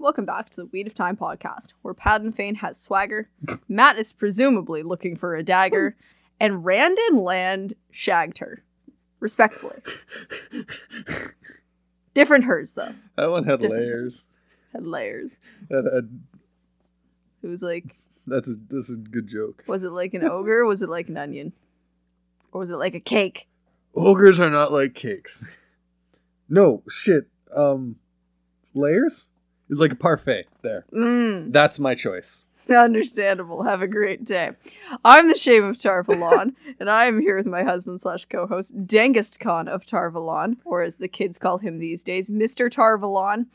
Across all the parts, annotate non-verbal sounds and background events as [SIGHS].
Welcome back to the Weed of Time podcast, where Padan Fain has swagger, Mat is presumably looking for a dagger, and Rand and Lan shagged her. Respectfully. Different hers, though. That one had Different. layers. Had layers. That had, It was like, that's a that's a good joke. was it like an ogre? Or was it like an onion? Or was it like a cake? Ogres are not like cakes. No shit. Um, layers is like a parfait. There. Mmm. That's my choice. Understandable. Have a great day. I'm the Shame of Tar Valon, [LAUGHS] and I am here with my husband slash co-host, Dengist Khan of Tar Valon, or as the kids call him these days, Mr. Tar Valon.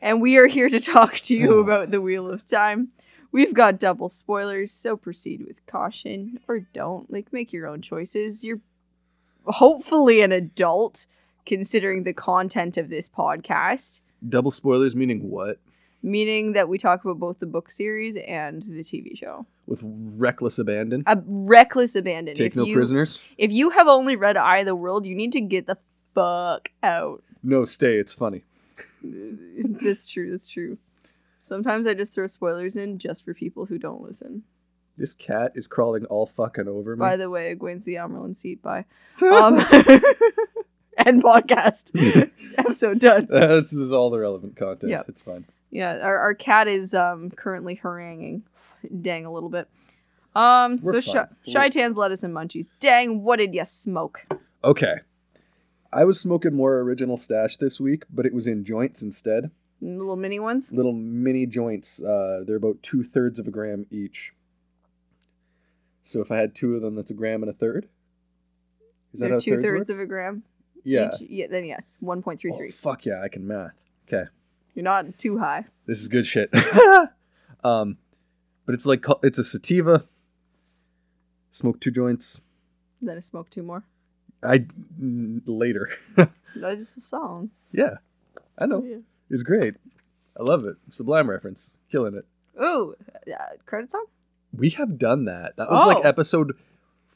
And we are here to talk to you oh. about the Wheel of Time. We've got double spoilers, so proceed with caution or don't. Like make your own choices. You're hopefully an adult considering the content of this podcast. Double spoilers meaning what? Meaning that we talk about both the book series and the TV show. With reckless abandon. a reckless abandon. Take if no you, prisoners. If you have only read Eye of the World, you need to get the fuck out. No, stay. It's funny. [LAUGHS] That's true. That's true. Sometimes I just throw spoilers in just for people who don't listen. This cat is crawling all fucking over me. By the way, Egwene's the Amyrlin seat by. [LAUGHS] Um, [LAUGHS] [LAUGHS] end podcast. [LAUGHS] Episode done. this is all the relevant content. Yep. It's fine. Yeah, our, our cat is um currently haranguing Dang a little bit. Um, We're so fine. Sh- Shai'tan's lettuce and munchies. Dang, what did you smoke? Okay. I was smoking more original stash this week, but it was in joints instead. Little mini ones. Little mini joints. Uh, they're about two thirds of a gram each. So if I had two of them, that's a gram and a third. Is They're two thirds work? of a gram. Yeah. Each- yeah. Then yes, one point three Oh, three. fuck yeah, I can math. Okay, You're not too high. this is good shit. [LAUGHS] um, but it's like it's a sativa. Smoke two joints. Then I smoke two more. I later. [LAUGHS] That's just a song. yeah, I know. Yeah. It's great. I love it. Sublime reference. Killing it. Ooh, uh, credit song. We have done that. That was like Oh.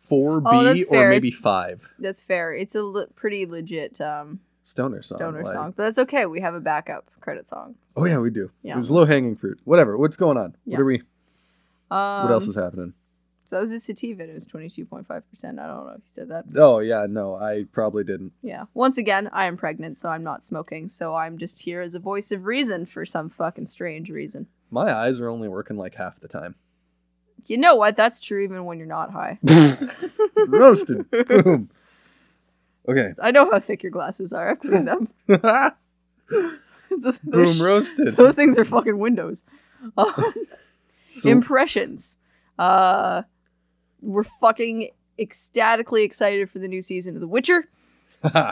Episode 4B Oh, or fair. maybe It's- 5. That's fair. It's a le- pretty legit um, Stoner song. stoner like- song, but that's okay. We have a backup credit song. Oh yeah, we do. Yeah. It was low hanging fruit. Whatever. What's going on? Yeah. What are we Um, what else is happening? So that was a sativa. and It was twenty two point five percent. I don't know if you said that. Oh yeah, no, I probably didn't. Yeah. Once again, I am pregnant, so I'm not smoking. So I'm just here as a voice of reason for some fucking strange reason. My eyes are only working like half the time. You know what? That's true even when you're not high. [LAUGHS] [LAUGHS] Roasted. Boom. Okay. I know how thick your glasses are. I've cleaned them. [LAUGHS] Boom those, roasted. those things are fucking windows. Um, So- impressions. Uh, we're fucking ecstatically excited for the new season of The Witcher.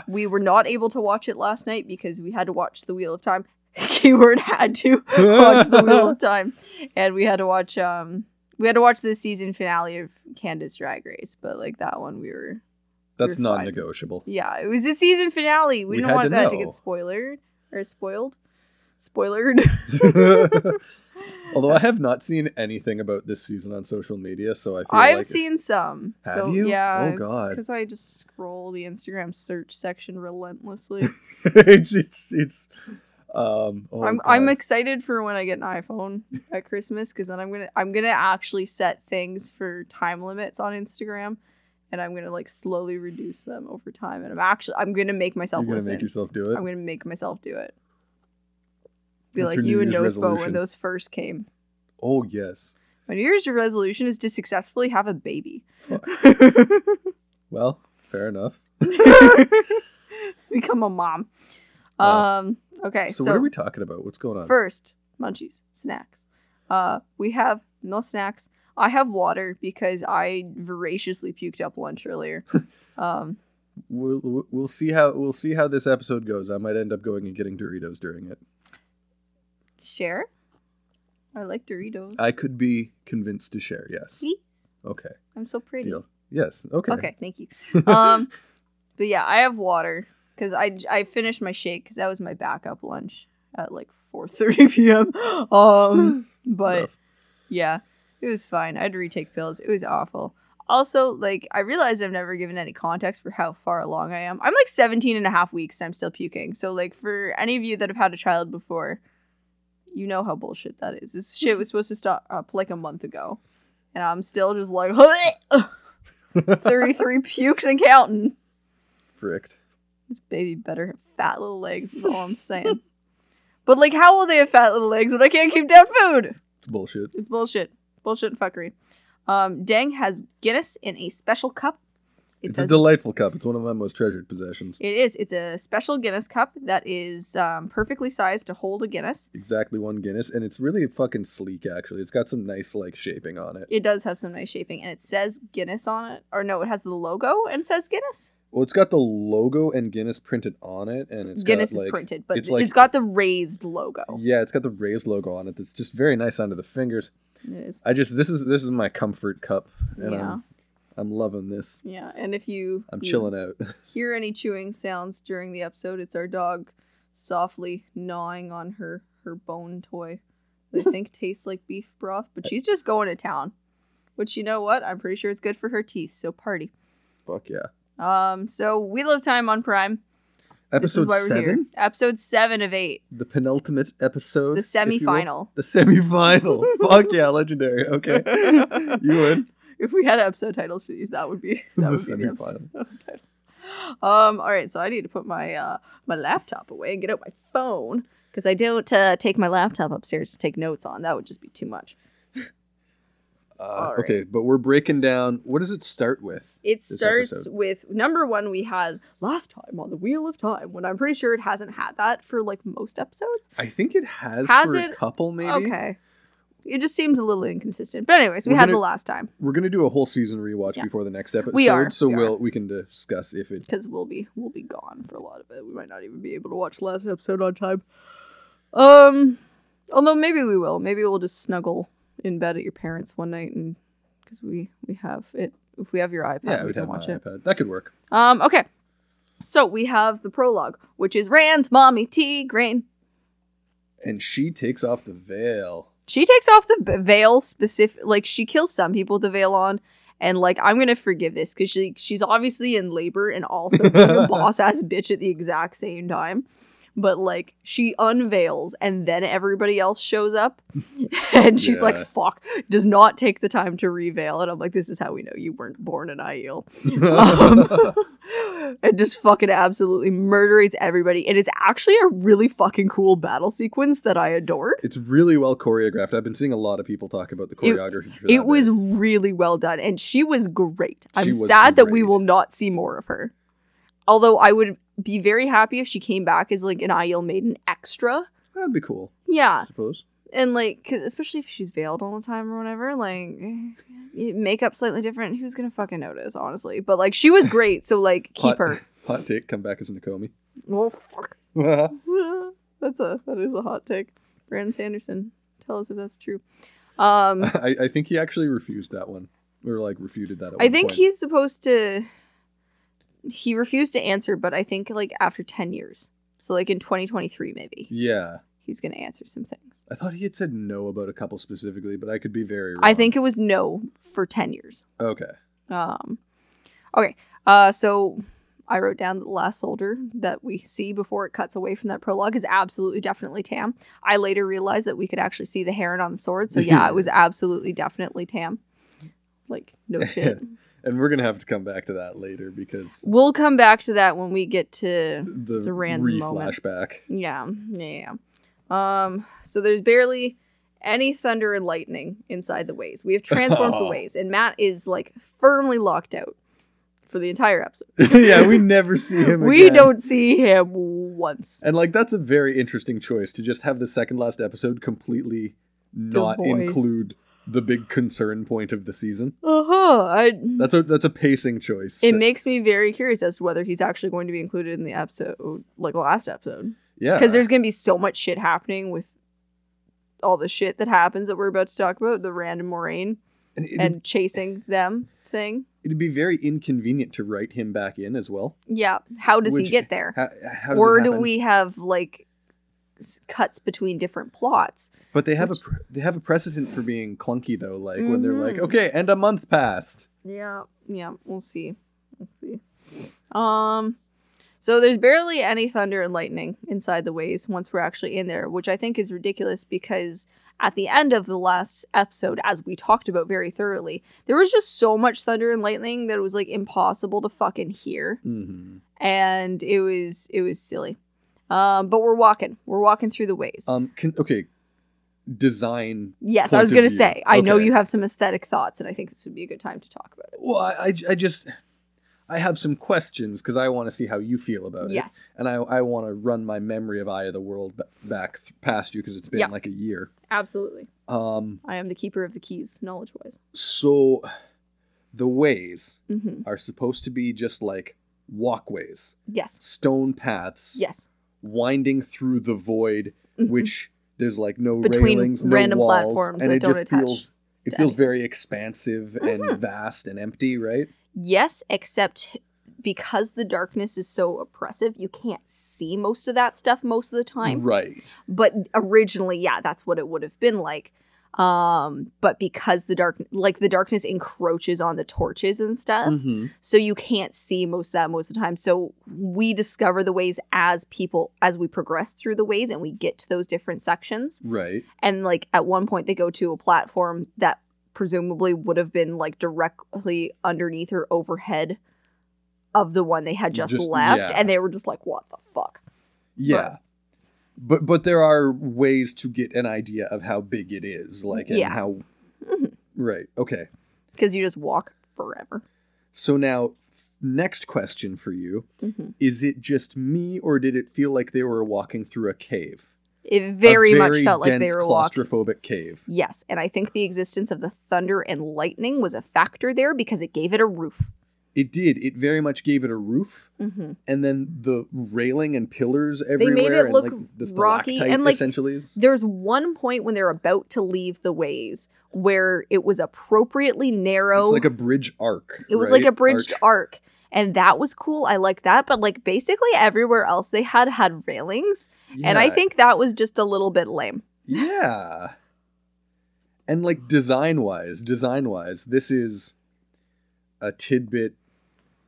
We were not able to watch it last night because we had to watch The Wheel of Time. Keyword had to watch The Wheel of Time, and we had to watch um we had to watch the season finale of Canada's Drag Race. But like that one, we were That's You're fine. non-negotiable. yeah, it was the season finale. We, We didn't had want to that to know. get spoiled or spoiled, spoiled. [LAUGHS] Although I have not seen anything about this season on social media, so I feel I've like seen some. Have so you? yeah, Oh, God. because I just scroll the Instagram search section relentlessly. [LAUGHS] it's it's it's um oh, I'm I'm excited for when I get an iPhone at Christmas because then I'm gonna I'm gonna actually set things for time limits on Instagram, and I'm gonna like slowly reduce them over time. And I'm actually I'm gonna make myself You're gonna listen. make yourself do it. I'm gonna make myself do it. Be What's like you and Nospo when those first came. Oh yes. My New Year's resolution is to successfully have a baby. [LAUGHS] Well, fair enough. [LAUGHS] Become a mom. Wow. Um. Okay. So, So, what are we talking about? What's going on? first, munchies, snacks. Uh, we have no snacks. I have water because I voraciously puked up lunch earlier. [LAUGHS] um. we'll we'll- see how we'll see how this episode goes. I might end up going and getting Doritos during it. Share. I like Doritos. I could be convinced to share. Yes. Please. Okay. I'm so pretty. Deal. Yes. Okay. Okay, thank you. Um, [LAUGHS] but yeah, I have water because I I finished my shake because that was my backup lunch at like 4:30 [LAUGHS] p.m. Um, [LAUGHS] but Rough. yeah, It was fine. I had to retake pills. It was awful. Also, like, I realized I've never given any context for how far along I am. I'm like 17 and a half weeks and I'm still puking. So, like, for any of you that have had a child before, you know how bullshit that is. This shit was supposed to stop up like a month ago. And I'm still just like, [LAUGHS] 33 pukes and counting. Fricked. This baby better have fat little legs, is all I'm saying. [LAUGHS] but, like, how will they have fat little legs when I can't keep down food? It's bullshit. It's bullshit. Bullshit and fuckery. Um, Dang has Guinness in a special cup. It it's a delightful cup. It's one of my most treasured possessions. it is. It's a special Guinness cup that is um, perfectly sized to hold a Guinness. Exactly one Guinness, and it's really fucking sleek. Actually, it's got some nice like shaping on it. It does have some nice shaping, and it says Guinness on it. Or no, it has the logo and says Guinness. Well, it's got the logo and Guinness printed on it, and it's Guinness got, like, is printed, but it's it's, like- got the raised logo. Yeah, it's got the raised logo on it. That's just very nice under the fingers. It is. I just this is this is my comfort cup, and Yeah. I'm I'm loving this. Yeah, and if you I'm you chilling out. [LAUGHS] hear any chewing sounds during the episode, it's our dog softly gnawing on her her bone toy. that I think [LAUGHS] tastes like beef broth, but she's just going to town. Which you know what? I'm pretty sure it's good for her teeth. So party. Fuck yeah. Um. So we love time on Prime. Episode why we're here. seven, Episode seven of eight. the penultimate episode, The if you will. semi-final. The semi-final. [LAUGHS] Fuck yeah, legendary. Okay, [LAUGHS] you win. If we had episode titles for these, that would be that The would be the [LAUGHS] title. Um. All right. So I need to put my uh my laptop away and get out my phone because I don't uh, take my laptop upstairs to take notes on. That would just be too much. Uh, right. Okay, but we're breaking down. What does it start with? It starts episode. with number one. We had last time on the Wheel of Time when I'm pretty sure it hasn't had that for like most episodes. I think it has, Has for it? a couple, maybe. Okay. It just seems a little inconsistent. But anyways, we We're had gonna- the last time We're gonna do a whole season rewatch Yeah. before the next episode. We are, so we will we can discuss if it. because we'll be we'll be gone for a lot of it. We might not even be able to watch last episode on time. Um, although maybe we will. Maybe we'll just snuggle in bed at your parents one night and because we we have it. If we have your iPad, Yeah, we we'd can have my watch it. iPad. That could work. Um, okay. So we have the prologue, which is Rand's mommy Tigraine. And she takes off the veil. She takes off the veil specific like she kills some people with the veil on. And like I'm gonna forgive this because she she's obviously in labor and also being a [LAUGHS] boss ass bitch at the exact same time. But like she unveils and then everybody else shows up [LAUGHS] and she's like, fuck, does not take the time to reveal. And I'm like, this is how we know you weren't born an Aiel. Um, [LAUGHS] and just fucking absolutely murderates everybody. And it's actually a really fucking cool battle sequence that I adored. It's really well choreographed. I've been seeing a lot of people talk about the choreography. that It was really well done, and she was great. I'm was sad that we will not see more of her. Although I would be very happy if she came back as like an Aiel Maiden extra. That'd be cool. Yeah, I suppose. and like 'cause- especially if she's veiled all the time or whatever, like eh, makeup slightly different. Who's gonna fucking notice, honestly? But like she was great, so like [LAUGHS] keep Hot- her. [LAUGHS] Hot take. Come back as Nakomi. Oh fuck. [LAUGHS] That's a that is a hot take. Brandon Sanderson, tell us if that's true. Um, I think he actually refused that one, or like refuted that. At I one think point. he's supposed to. He refused to answer, but I think like after ten years, so like in 2023 maybe Yeah, he's gonna answer some things. I thought he had said no about a couple specifically, but I could be very. Wrong. I think it was no for ten years. Okay. Um, okay. Uh, so I wrote down that the last soldier that we see before it cuts away from that prologue is absolutely definitely Tam. I later realized that we could actually see the heron on the sword, so yeah, it [LAUGHS] was absolutely definitely Tam. Like no [LAUGHS] shit. And we're gonna have to come back to that later because we'll come back to that when we get to the to Rand's moment. re-flashback. Yeah, yeah, yeah. Um, so there's barely any thunder and lightning inside the ways. We have transformed the [LAUGHS] ways, and Mat is like firmly locked out for the entire episode. [LAUGHS] yeah, we never see him. we again. don't see him once. And like that's a very interesting choice to just have the second last episode completely not Devoid. include the big concern point of the season. Uh huh. I. That's a that's a pacing choice. It that- makes me very curious as to whether he's actually going to be included in the episode, like last episode, yeah, because there's going to be so much shit happening with all the shit that happens that we're about to talk about, the random Moraine and and chasing them thing. it'd be very inconvenient to write him back in as well. Yeah. How does Which- he get there? How, how does or do we have like cuts between different plots. But they have Which- a pr- they have a precedent for being clunky though. Like when they're like, Mhm. okay, and a month passed. Yeah, yeah, we'll see. We'll see. Um so there's barely any thunder and lightning inside the ways once we're actually in there, which I think is ridiculous because at the end of the last episode, as we talked about very thoroughly, there was just so much thunder and lightning that it was like impossible to fucking hear. hmm And it was it was silly. Um, but we're walking. We're walking through the ways. Um, can, okay, design. yes, I was gonna say, I know you have some aesthetic thoughts, and I think this would be a good time to talk about it. Well, I, I, I just I have some questions because I want to see how you feel about it. Yes. and I I want to run my memory of Eye of the World back th- past you because it's been Yeah. like a year. Absolutely. Um, I am the keeper of the keys, knowledge wise. so the ways hmm are supposed to be just like walkways, Yes. stone paths, Yes. Winding through the void, Mhm. which there's like no Between railings, no random walls, platforms and that it don't just attach feels it feels very expansive and Mhm. vast and empty, right? Yes, except because the darkness is so oppressive, you can't see most of that stuff most of the time. Right. But originally, yeah, that's what it would have been like. Um, but because the dark like the darkness encroaches on the torches and stuff, Mhm. so you can't see most of that most of the time. So we discover the ways as people as we progress through the ways and we get to those different sections. Right. and like at one point they go to a platform that presumably would have been like directly underneath or overhead of the one they had just, Just- left yeah. and they were just like what the fuck Yeah. But but but there are ways to get an idea of how big it is, like and Yeah. how Mhm. Right. Okay. because you just walk forever So now next question for you, Mhm. is it just me or did it feel like they were walking through a cave? it very, much felt like dense, they were walking claustrophobic cave. yes and i think the existence of the thunder and lightning was a factor there because it gave it a roof It did. It very much gave it a roof, mm-hmm. and then the railing and pillars everywhere, They made it and look like the rocky, and, like, essentially. there's one point when they're about to leave the ways where it was appropriately narrow It's like a bridge arc. It was right? like a bridged Arch. arc. And that was cool. I liked that. But like basically everywhere else they had had railings. And I think that was just a little bit lame. Yeah. And like design wise, design wise, this is a tidbit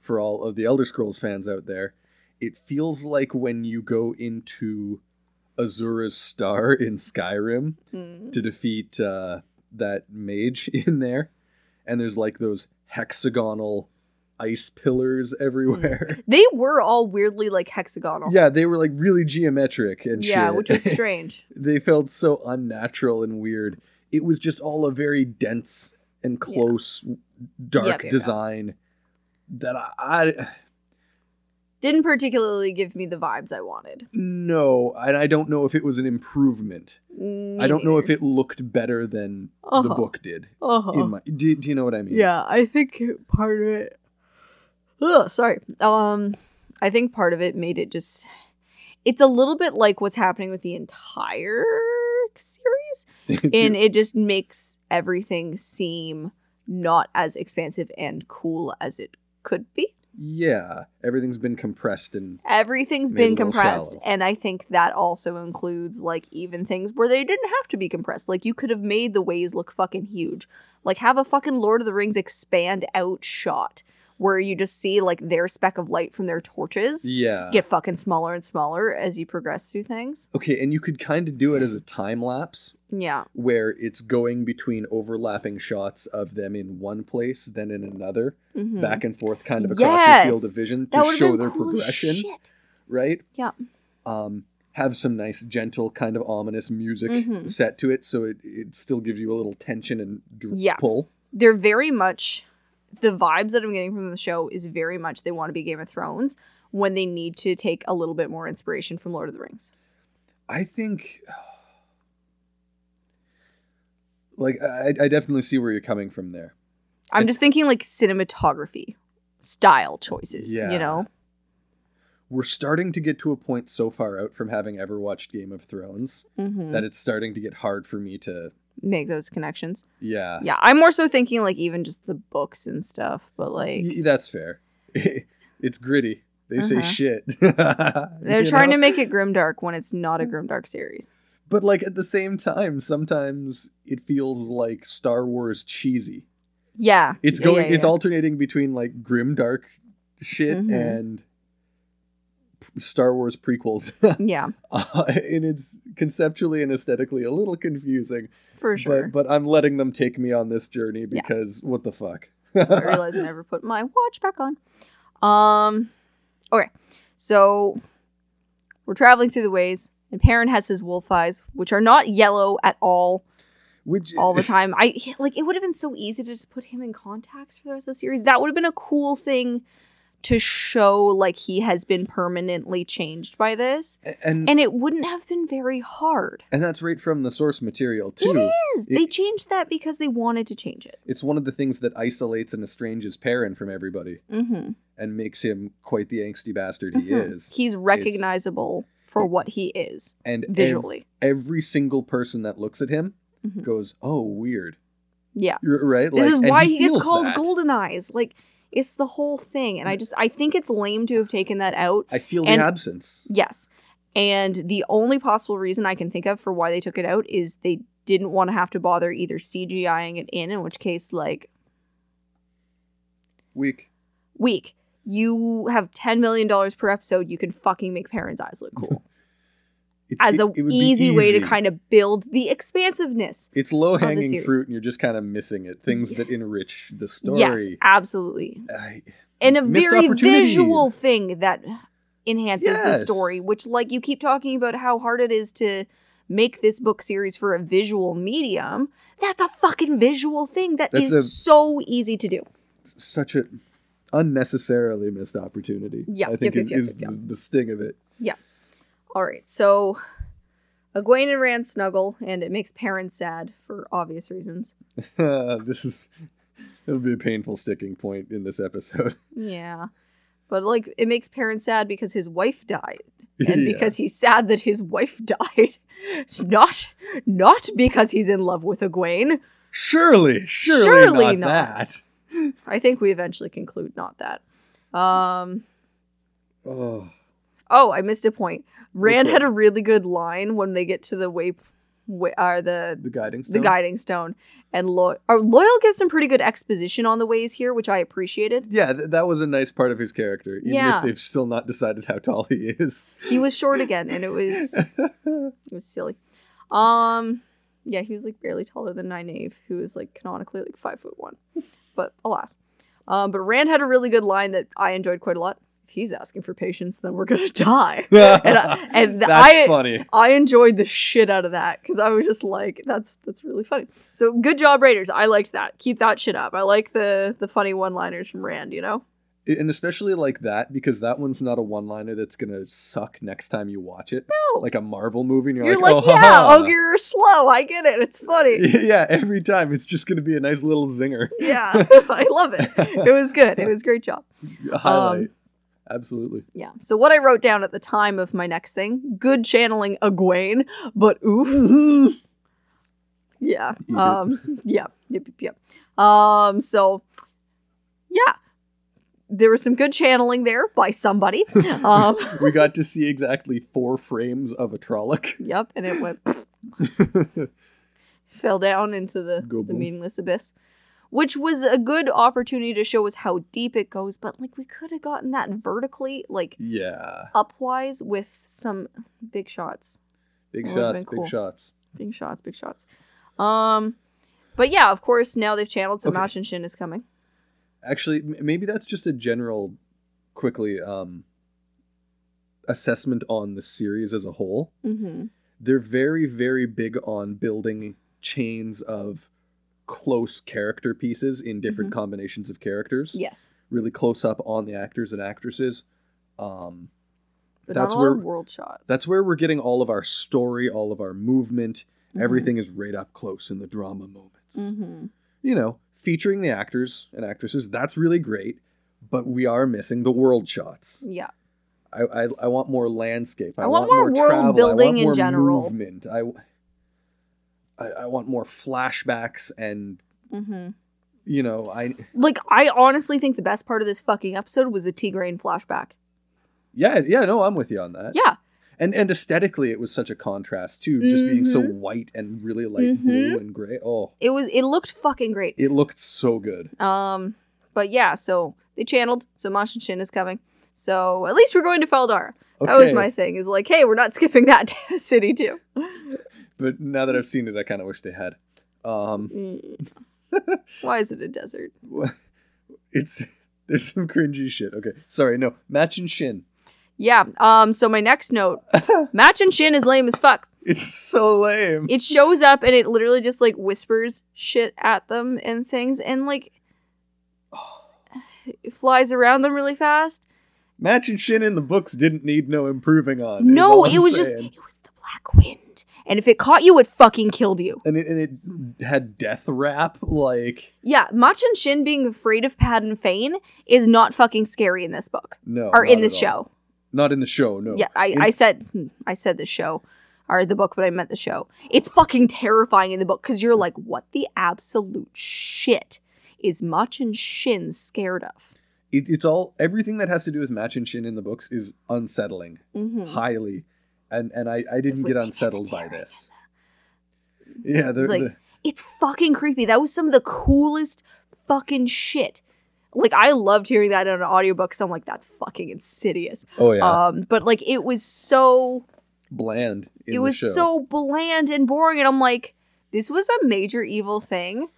for all of the Elder Scrolls fans out there. It feels like when you go into Azura's Star [LAUGHS] in Skyrim Mm. to defeat uh, that mage [LAUGHS] in there, and there's like those hexagonal ice pillars everywhere. [LAUGHS] They were all weirdly like hexagonal. yeah, they were like really geometric and Yeah, shit. which was strange. they felt so unnatural and weird. It was just all a very dense and close, dark Yeah, yeah, yeah. design that I, I Didn't particularly give me the vibes I wanted. no, and I don't know if it was an improvement. I don't know if it looked better than the Uh-huh. book did. Uh-huh. In my, do, do you know what I mean? Yeah, I think part of it. Ugh, sorry. Um, I think part of it made it just. It's a little bit like what's happening with the entire series, [LAUGHS] and it just makes everything seem not as expansive and cool as it could be. yeah, everything's been compressed and everything's been compressed, and I think that also includes like even things where they didn't have to be compressed. Like you could have made the ways look fucking huge. Like have a fucking Lord of the Rings expand out shot where you just see like their speck of light from their torches yeah. get fucking smaller and smaller as you progress through things. okay, and you could kind of do it as a time lapse Yeah. where it's going between overlapping shots of them in one place, then in another, Mhm. back and forth, kind of across Yes! your field of vision to show their cool progression, shit. right? Yeah. Um, have some nice, gentle, kind of ominous music Mhm. set to it, so it, it still gives you a little tension and dr- Yeah. pull. they're very much the vibes that I'm getting from the show is very much they want to be Game of Thrones when they need to take a little bit more inspiration from Lord of the Rings. I think, like, I, I definitely see where you're coming from there. I'm It- just thinking like cinematography style choices, Yeah. you know? We're starting to get to a point so far out from having ever watched Game of Thrones Mm-hmm. that it's starting to get hard for me to, Make those connections. yeah, Yeah, I'm more so thinking like even just the books and stuff, but like Y- that's fair. [LAUGHS] it's gritty. They say Uh-huh. shit. [LAUGHS] They're trying to make it grimdark when it's not a grimdark series. But like at the same time, sometimes it feels like Star Wars cheesy. Yeah. It's Yeah, going yeah, it's alternating between like grim dark shit Mhm. and Star Wars prequels. [LAUGHS] Yeah, Uh, and it's conceptually and aesthetically a little confusing, for sure. but but I'm letting them take me on this journey Yeah. because what the fuck? [LAUGHS] I realize I never put my watch back on. Um, okay, so we're traveling through the ways, and Perrin has his wolf eyes, which are not yellow at all, Which all the [LAUGHS] time. I like it would have been so easy to just put him in contacts for the rest of the series. That would have been a cool thing to show, like he has been permanently changed by this, and and it wouldn't have been very hard. and that's right from the source material too. It is. It- they changed that because they wanted to change it. It's one of the things that isolates and estranges Perrin from everybody Mm-hmm. and makes him quite the angsty bastard he Mhm. is. He's recognizable for what he is and ev- visually. every single person that looks at him Mhm. goes, "Oh, weird." Yeah. Right. This Like, is why he, gets called that. Golden Eyes. Like it's the whole thing, and I just I think it's lame to have taken that out. I feel and- the absence. Yes, and the only possible reason I can think of for why they took it out is they didn't want to have to bother either CGIing it in, in which case like Weak. weak. You have ten million dollars per episode. You can fucking make Perrin's eyes look cool It's, as it- a it would be easy way to kind of build the expansiveness. It's low hanging fruit, and you're just kind of missing it. Things that enrich the story. Yes, absolutely. I- and a very visual thing that enhances the story which like you keep talking about how hard it is to make this book series for a visual medium that's a fucking visual thing that is That's a- so easy to do such a unnecessarily missed opportunity. Yeah, I think yep, is, yep, is yep, yep. The, the sting of it. All right so Egwene and Rand snuggle and it makes parents sad for obvious reasons [LAUGHS] this is it'll be a painful sticking point in this episode. [LAUGHS] yeah but like it makes parents sad because his wife died and Yeah. because he's sad that his wife [LAUGHS] died not not because he's in love with Egwene surely, surely, Surely not, not. that. I think we eventually conclude not that. Um Oh, oh, I missed a point. Rand Okay. had a really good line when they get to the way, way uh, the the guiding the stone? guiding stone and Loial or Loial gives some pretty good exposition on the ways here, which I appreciated. Yeah, th- that was a nice part of his character, even Yeah. if they've still not decided how tall he is. He was short again and it was [LAUGHS] it was silly. Um yeah, he was like barely taller than Nynaeve, who is like canonically like five foot one. But alas. Um, but Rand had a really good line that I enjoyed quite a lot. He's asking for patience, then we're gonna [LAUGHS] die. [LAUGHS] And I- and That's I- funny. I enjoyed the shit out of that because I was just like, that's that's really funny. So good job, Raiders. I liked that. Keep that shit up. I like the the funny one liners from Rand. You know? And especially like that, because that one's not a one liner that's gonna suck next time you watch it. No. Like a Marvel movie, and you're, You're like, like, oh, yeah, haha." oh, [LAUGHS] you're slow. I get it. It's funny. yeah, every time it's just gonna be a nice little zinger. Yeah, I love it. It was good. It was great job. Highlight. Um, Absolutely. Yeah. So what I wrote down at the time of my next thing: good channeling Egwene, but oof. [LAUGHS] Yeah. Um. Yeah. Yep. Yep. Yep. Um. So. Yeah. There was some good channeling there by somebody. [LAUGHS] Um. [LAUGHS] we got to see exactly four frames of a Trolloc. yep. And it went fell down into the Go the boom. meaningless abyss, which was a good opportunity to show us how deep it goes. But like we could have gotten that vertically, like yeah. upwise with some big shots. Big That shots, cool. big shots. Big shots, big shots. Um, but yeah, of course, now they've channeled, so Okay. Machin Shin is coming. Actually, m- maybe that's just a general, quickly, um, assessment on the series as a whole. Mm-hmm. They're very, very big on building chains of close character pieces in different Mm-hmm. combinations of characters. Yes, Really close up on the actors and actresses. Um, but That's not a lot of where- world shots. that's where we're getting all of our story, all of our movement. Mhm. Everything is right up close in the drama moments. Mhm. You know, featuring the actors and actresses. That's really great, but we are missing the world shots. Yeah, I I, I want more landscape. I, I want more world travel. building I want in more general. Movement. I, I I want more flashbacks and hmm you know I like I honestly think the best part of this fucking episode was the Tigraine flashback. Yeah, yeah, no, I'm with you on that. Yeah. And and aesthetically it was such a contrast too, just being so Mhm. white and really light blue and gray. Oh, It was it looked fucking great. it looked so good. Um, but yeah, so they channeled. So Machin Shin is coming. So at least we're going to Fal Dara. That was my thing. Is like, hey, we're not [LAUGHS] skipping that [LAUGHS] city too. But now that I've seen it, I kind of wish they had. Um, Mm. Why is it a desert? [LAUGHS] it's there's some cringy shit. Okay, sorry, no, Machin Shin. Yeah. Um. So my next note, [LAUGHS] Machin Shin is lame as fuck. It's so lame. It shows up and it literally just like whispers shit at them and things and like [SIGHS] it flies around them really fast. Machin Shin in the books didn't need no improving on. no, it was just it was the black wind, and if it caught you, it fucking killed you. and it, and it had death rap like Yeah, Machin Shin being afraid of Padan Fain is not fucking scary in this book no or in this show. Not in the show. No. Yeah, I, In- I said hmm, I said the show or the book, but I meant the show. It's fucking terrifying in the book because you're like, what the absolute shit is Machin Shin scared of? it, it's all everything that has to do with Machin Shin in the books is unsettling Mm-hmm. highly, and and I I didn't get unsettled by this. Yeah, the, Like- the It's fucking creepy. That was some of the coolest fucking shit. Like I loved hearing that in an audiobook because I'm like, that's fucking insidious. oh yeah, Um, but like it was so bland. it was show. so bland and boring and i'm like this was a major evil thing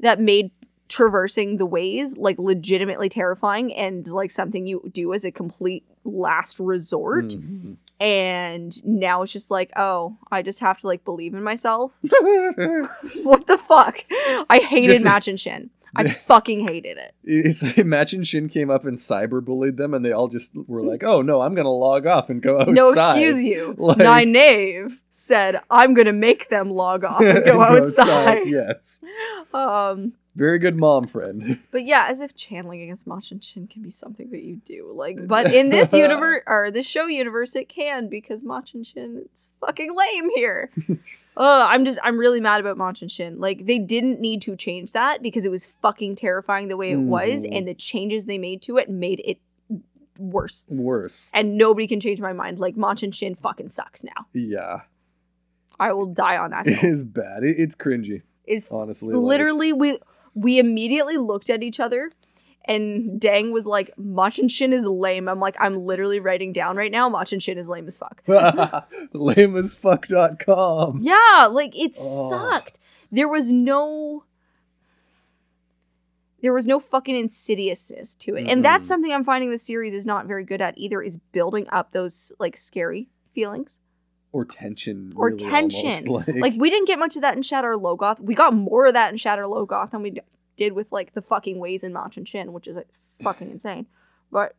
that made traversing the ways like legitimately terrifying and like something you do as a complete last resort Mhm. And now it's just like oh i just have to like believe in myself? [LAUGHS] [LAUGHS] What the fuck? I hated Just- Machin Shin. I [LAUGHS] fucking hated it. It's imagine Shin came up and cyberbullied them, and they all just were like, "Oh no, I'm gonna log off and go outside." no excuse you. Like- Nynaeve said i'm gonna make them log off and go outside Yes, um very good mom friend. [LAUGHS] But yeah, as if channeling against Machin Shin can be something that you do. Like, but in this [LAUGHS] universe or this show universe, it can because Machin Shin it's fucking lame here. [LAUGHS] uh, I'm just I'm really mad about Machin Shin. Like they didn't need to change that because it was fucking terrifying the way it was, Mhm. and the changes they made to it made it worse. Worse. And nobody can change my mind. Like Machin Shin fucking sucks now. Yeah, I will die on that. it hill. is bad. It, it's cringy, It's honestly. like- literally we we immediately looked at each other and Dang was like, Machin Shin is lame. I'm like, I'm literally writing down right now, Machin Shin is lame as fuck. [LAUGHS] lameasfuck.com. Yeah, like it Oh. sucked. There was no there was no fucking insidiousness to it. And that's something I'm finding the series is not very good at either, is building up those like scary feelings. Or tension. Or really, tension. [LAUGHS] almost, Like we didn't get much of that in Shadar Logoth. We got more of that in Shadar Logoth than we did with like the fucking ways in Machin Shin, which is like fucking insane. But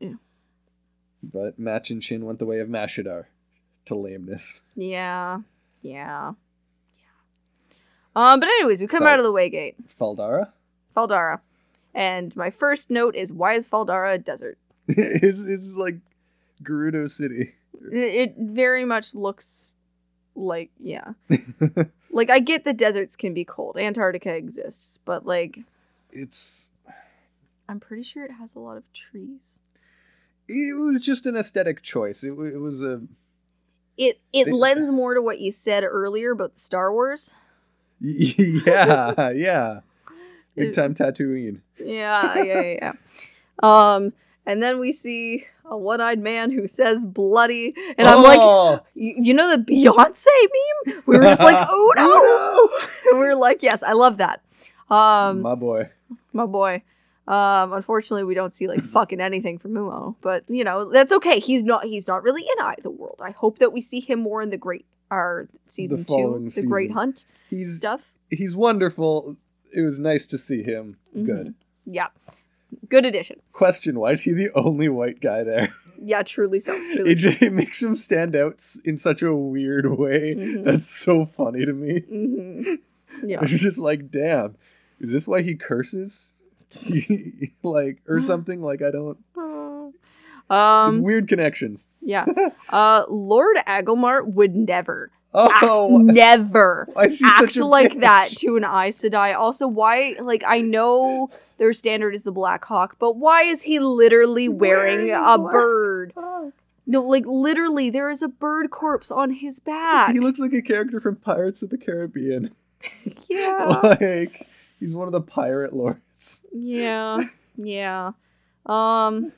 But Machin Shin went the way of Mashadar to lameness. yeah, yeah, yeah. Um, but anyways, we come Fal- out of the way gate Fal Dara? Faldara, and my first note is why is Fal Dara a desert? [LAUGHS] it's, it's like Gerudo City. It, it very much looks like yeah, [LAUGHS] like I get the deserts can be cold. Antarctica exists, but like it's I'm pretty sure it has a lot of trees. it was just an aesthetic choice. It, it was a It it They- lends more to what you said earlier about Star Wars. [LAUGHS] yeah, yeah. Big time Tatooine. Yeah, yeah, yeah. yeah. Um, and then we see a one-eyed man who says "bloody," and I'm like, Oh! you, know the Beyonce meme? We were just like, [LAUGHS] "Oh no!" And we were like, "Yes, I love that." Um, my boy. my boy. Um, unfortunately, we don't see like [CLEARS THROAT] fucking anything from Mumo, but you know that's okay. He's not. He's not really in Eye the World. I hope that we see him more in the Great, our season two, following the Great. Hunt He's stuff. he's wonderful. It was nice to see him. Mhm. Good. Yeah, good addition. Question: Why is he the only white guy there? Yeah, truly so. [LAUGHS] Truly It, just- [LAUGHS] it makes him stand out in such a weird way. Mhm. That's so funny to me. hmm Yeah. [LAUGHS] It's just like, damn, is this why he curses? like or [GASPS] something? Like I don't. Um. weird connections. Yeah. Uh. Lord Agelmar would never, Oh, act, never why is he act like that to an Aes Sedai. Also, why? Like, I know their standard is the Black Hawk, but why is he literally wearing, a bird? Oh. No, like literally, there is a bird corpse on his back. He looks like a character from Pirates of the Caribbean. [LAUGHS] yeah. [LAUGHS] like he's one of the pirate lords. Yeah. Yeah. Um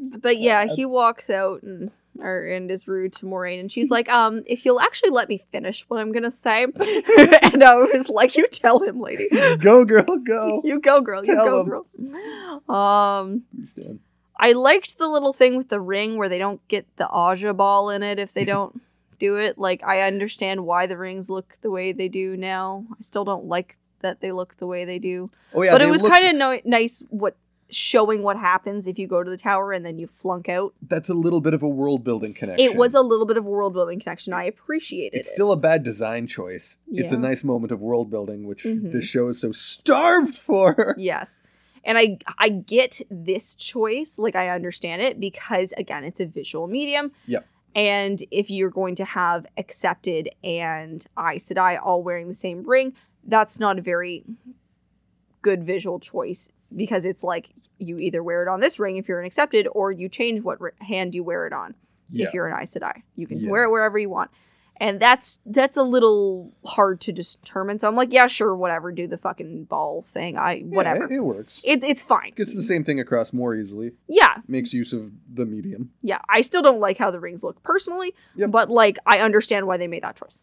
but yeah, [LAUGHS] he walks out and or and is rude to Moiraine, and she's like, um, if you'll actually let me finish what I'm gonna say [LAUGHS] and I was like, You tell him, lady. [LAUGHS] Go girl, go. You go, girl, you Tell go, him. girl. Um You. I liked the little thing with the ring where they don't get the Ajah ball in it if they [LAUGHS] don't do it. Like I understand why the rings look the way they do now. I still don't like that they look the way they do. Oh yeah, but it was kind of no- nice what showing what happens if you go to the tower and then you flunk out. That's a little bit of a world building connection. It was a little bit of a world building connection. I appreciated It's it. It's still a bad design choice. It's a nice moment of world building, which Mhm. this show is so starved for. [LAUGHS] Yes. And I I get this choice, like I understand it because again, it's a visual medium. Yep. And if you're going to have accepted and Aes Sedai all wearing the same ring, that's not a very good visual choice because it's like you either wear it on this ring if you're an accepted or you change what hand you wear it on Yeah. if you're an Aes Sedai. You can Yeah. wear it wherever you want. And that's that's a little hard to determine. So I'm like, yeah, sure, whatever, do the fucking ball thing. I whatever. Yeah, it, it works. It, it's fine. Gets the same thing across more easily. Yeah, Makes use of the medium. yeah. I still don't like how the rings look personally, Yep. but like I understand why they made that choice.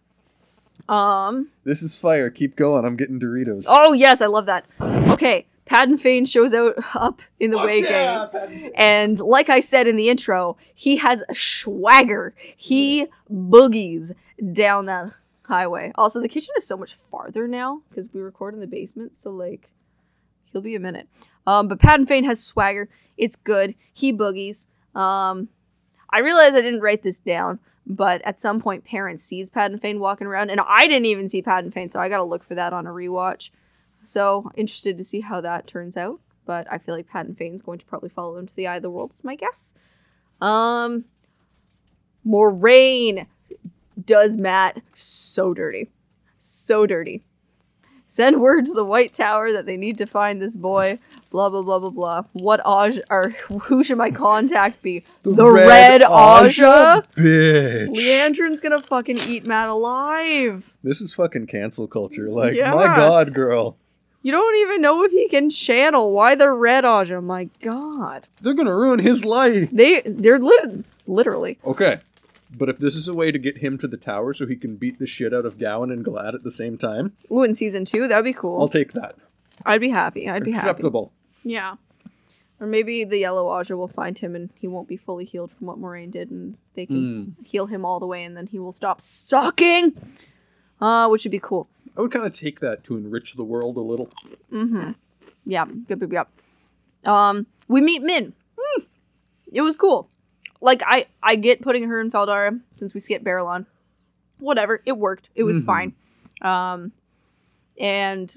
Um. This is fire. Keep going. I'm getting Doritos. Oh yes, I love that. Okay, Padan Fain shows out [LAUGHS] up in the way game. And like I said in the intro, he has a swagger. He boogies down that highway. Also, the kitchen is so much farther now because we record in the basement. So like, he'll be a minute. Um, but Padan Fain has swagger. It's good. He boogies. Um, I realize I didn't write this down, but at some point, Perrin sees Padan Fain walking around, and I didn't even see Padan Fain, so I got to look for that on a rewatch. So interested to see how that turns out. But I feel like Padan Fain's going to probably follow him to the eye of the world. Is my guess. Um, Moiraine does Mat so dirty, so dirty. Send word to the White Tower that they need to find this boy. Blah blah blah blah blah. What Ajah or who should my contact be? The, Red, Ajah. Bitch. Liandrin's gonna fucking eat Mat alive. This is fucking cancel culture. Like, Yeah. my god, girl. You don't even know if he can channel. Why the Red Ajah? My God. They're gonna ruin his life. They they're lit- literally. Okay. But if this is a way to get him to the tower so he can beat the shit out of Gawyn and Galad at the same time, Ooh, in season two, that'd be cool. I'll take that. I'd be happy. I'd be happy. Acceptable. Yeah. Or maybe the yellow Ajah will find him and he won't be fully healed from what Moiraine did and they can Mm. heal him all the way and then he will stop sucking. Uh, which would be cool. I would kind of take that to enrich the world a little. Mm-hmm. Yeah. Yep, yep, yep. Um, we meet Min. Hmm. It was cool. Like I, I get putting her in Fal Dara since we skipped Baerlon. Whatever. It worked. It was Mhm. fine. Um, and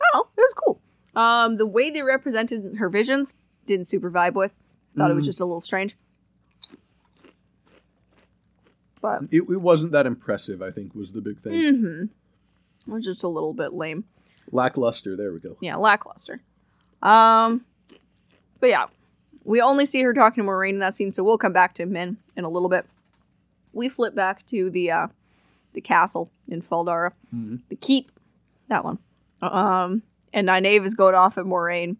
I don't know. It was cool. Um, the way they represented her visions didn't super vibe with. I thought it was Mm. just a little strange. But It, it wasn't that impressive, I think, was the big thing. hmm it was just a little bit lame. Lackluster, there we go. yeah, lackluster. Um, but yeah, we only see her talking to Moiraine in that scene, so we'll come back to Min in a little bit. We flip back to the uh, the castle in Fal Dara, Mhm. the keep, that one. Um, and Nynaeve is going off at Moiraine,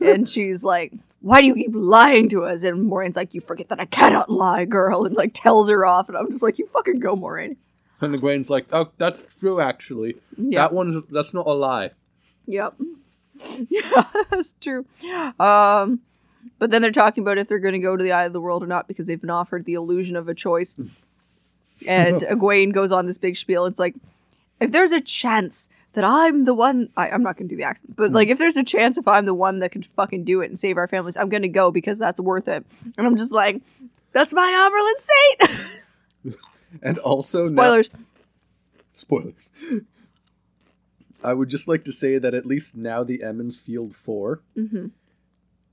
and [LAUGHS] she's like, "Why do you keep lying to us?" And Moiraine's like, "You forget that I cannot lie, girl," and like tells her off. And I'm just like, "You fucking go, Moiraine." And Egwene's like, oh, that's true, actually. Yeah. That one's, that's not a lie. Yep. [LAUGHS] Yeah, that's true. Um, but then they're talking about if they're going to go to the Eye of the World or not because they've been offered the illusion of a choice. And [LAUGHS] Egwene goes on this big spiel. It's like, if there's a chance that I'm the one, I, I'm not going to do the accent, but like, if there's a chance if I'm the one that could fucking do it and save our families, I'm going to go because that's worth it. And I'm just like, that's my Amyrlin Saint. [LAUGHS] And also, now- Spoilers. Spoilers. I would just like to say that at least now the Emond's Field 4 hmm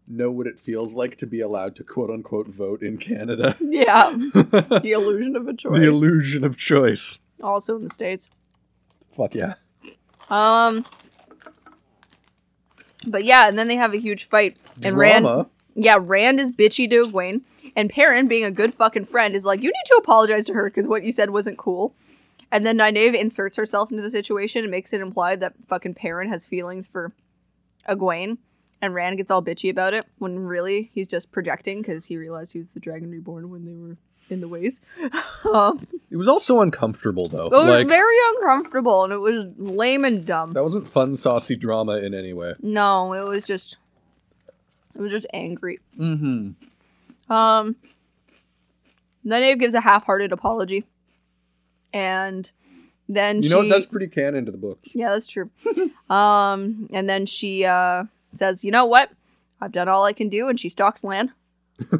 know what it feels like to be allowed to quote unquote vote in Canada. [LAUGHS] Yeah. [LAUGHS] the illusion of a choice. The illusion of choice. also in the States. Fuck yeah. Um. But yeah, and then they have a huge fight, and Rand. Drama. Yeah, Rand is bitchy to Egwene, and Perrin, being a good fucking friend, is like, you need to apologize to her because what you said wasn't cool. And then Nynaeve inserts herself into the situation and makes it implied that fucking Perrin has feelings for Egwene, and Rand gets all bitchy about it when really he's just projecting because he realized he was the Dragon Reborn when they were in the ways. [LAUGHS] um, It was also uncomfortable though. it was like very uncomfortable and it was lame and dumb. that wasn't fun, saucy drama in any way. No, it was just, it was just angry. Mm-hmm. Um, Nynaeve gives a half-hearted apology, and then You she, know what? That's pretty canon to the book. yeah, that's true. [LAUGHS] um, and then she uh says, "You know what? I've done all I can do," and she stalks Lan. [LAUGHS]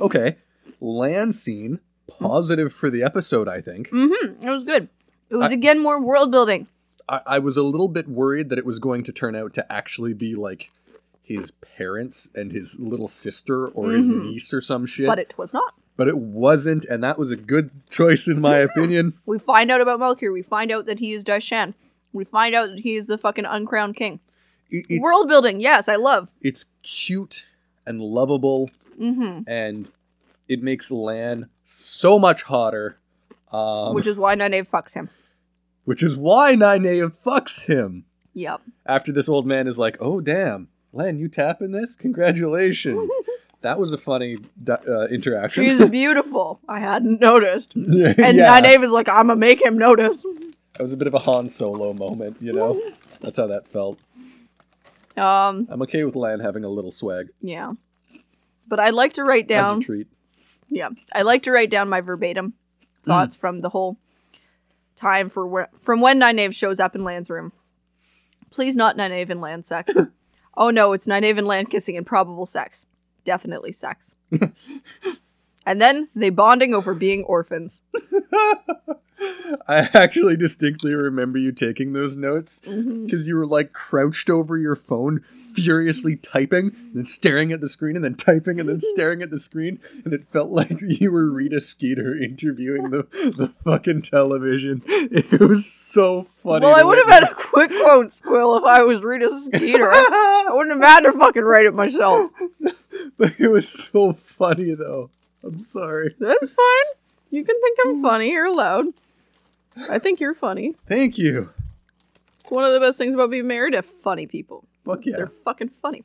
okay, Lan scene positive for the episode. I think. Mm-hmm. It was good. It was I- again more world building. I, I was a little bit worried that it was going to turn out to actually be like his parents and his little sister or his Mhm. niece or some shit. But it was not. but it wasn't, and that was a good choice in my opinion. We find out about Malkier. We find out that he is Dai Shan. We find out that he is the fucking uncrowned king. It's, World building, yes, I love. it's cute and lovable, Mm-hmm. and it makes Lan so much hotter. Um, Which is why Nynaeve fucks him. which is why Nynaeve fucks him. Yep. After this old man is like, "Oh damn, Len, you tapping this? Congratulations!" [LAUGHS] that was a funny uh, interaction. She's [LAUGHS] beautiful. I hadn't noticed. [LAUGHS] yeah, And Nynaeve is like, I'm gonna make him notice. that was a bit of a Han Solo moment, you know. That's how that felt. Um, I'm okay with Lan having a little swag yeah. But I'd like to write as down a treat. Yeah, I like to write down my verbatim thoughts from the whole time for where, from when Nynaeve shows up in Lan's room. Please not Nynaeve and Lan sex. Oh no, it's Nynaeve and Lan kissing and probable sex. Definitely sex. [LAUGHS] and then they bonding over being orphans. [LAUGHS] I actually distinctly remember you taking those notes mm-hmm. because you were like crouched over your phone, furiously typing, then staring at the screen, and then typing, and then [LAUGHS] staring at the screen, and it felt like you were Rita Skeeter interviewing the, the fucking television. It was so funny. Well, I would have had a Quick-Quotes Quill, if I was Rita Skeeter. [LAUGHS] I wouldn't have had to fucking write it myself. but it was so funny though. I'm sorry. That's fine. You can think I'm funny. You're allowed. I think you're funny. Thank you. It's one of the best things about being married to funny people. Fuck yeah. They're fucking funny.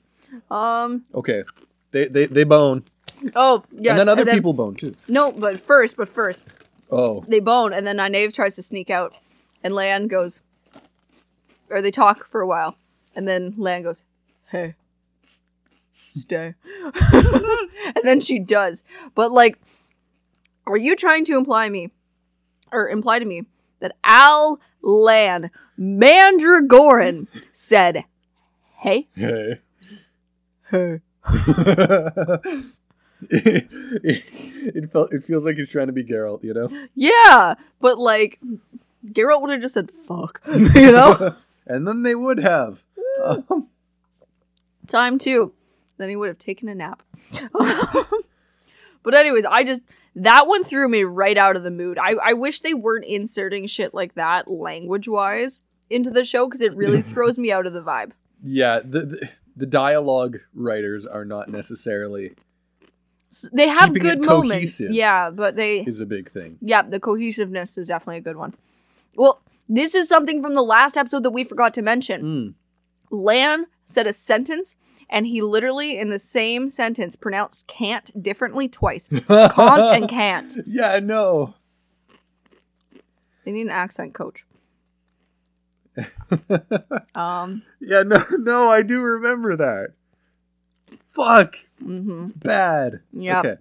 Um. Okay. They they they bone, Oh, yes. and then other people bone too. No, but first, but first, Oh, they bone, and then Nynaeve tries to sneak out, and Lan goes, or they talk for a while, and then Lan goes, "Hey, stay," [LAUGHS] and then she does. But like, are you trying to imply me, or imply to me that Al Lan Mandragoran said, "Hey, hey. hey"? it, [LAUGHS] it felt it feels like he's trying to be Geralt, you know. Yeah, but like, Geralt would have just said "fuck," [LAUGHS] you know. [LAUGHS] and then they would have. Um, Time too. Then he would have taken a nap. but anyways, I just that one threw me right out of the mood. I, I wish they weren't inserting shit like that language wise into the show because it really [LAUGHS] throws me out of the vibe. yeah, the, the the dialogue writers are not necessarily They have good moments. Yeah, but they is a big thing. yeah, the cohesiveness is definitely a good one. Well, this is something from the last episode that we forgot to mention. Mm. Lan said a sentence and he literally in the same sentence pronounced can't differently twice. [LAUGHS] Can't and can't. Yeah, no. They need an accent coach. [LAUGHS] Um. Yeah, no, no. I do remember that. Fuck. hmm bad. Yeah. Okay.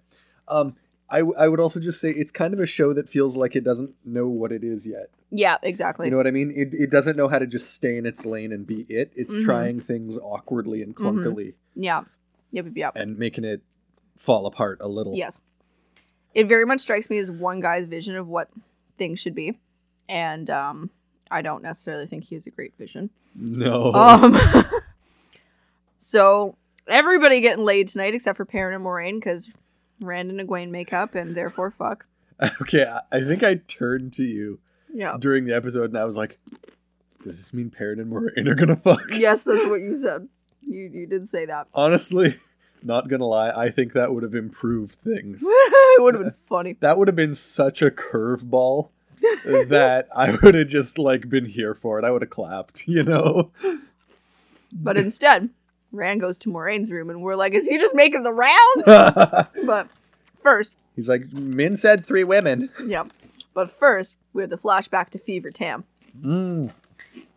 Um, I, w- I would also just say it's kind of a show that feels like it doesn't know what it is yet. Yeah. Exactly. You know what I mean? It, it doesn't know how to just stay in its lane and be it. It's Mhm. trying things awkwardly and Mhm. clunkily yeah. Yep. Yep. Yep. and making it fall apart a little. Yes. It very much strikes me as one guy's vision of what things should be, and um, I don't necessarily think he has a great vision. No. Um. [LAUGHS] so everybody getting laid tonight except for Perrin and Moiraine because Rand and Egwene make up and therefore fuck. [LAUGHS] okay, I, think I turned to you Yeah. during the episode and I was like, does this mean Perrin and Moiraine are gonna fuck? [LAUGHS] yes, that's what you [LAUGHS] said. You you did say that. Honestly, not gonna lie, I think that would have improved things. it would have been funny. That would have been such a curveball that I would have just like been here for it. I would have clapped, you know. But instead, Rand goes to Moiraine's room and we're like, is he just making the rounds? [LAUGHS] but first, He's like, Min said three women. yeah. But first, we have the flashback to Fever Tam. Mm.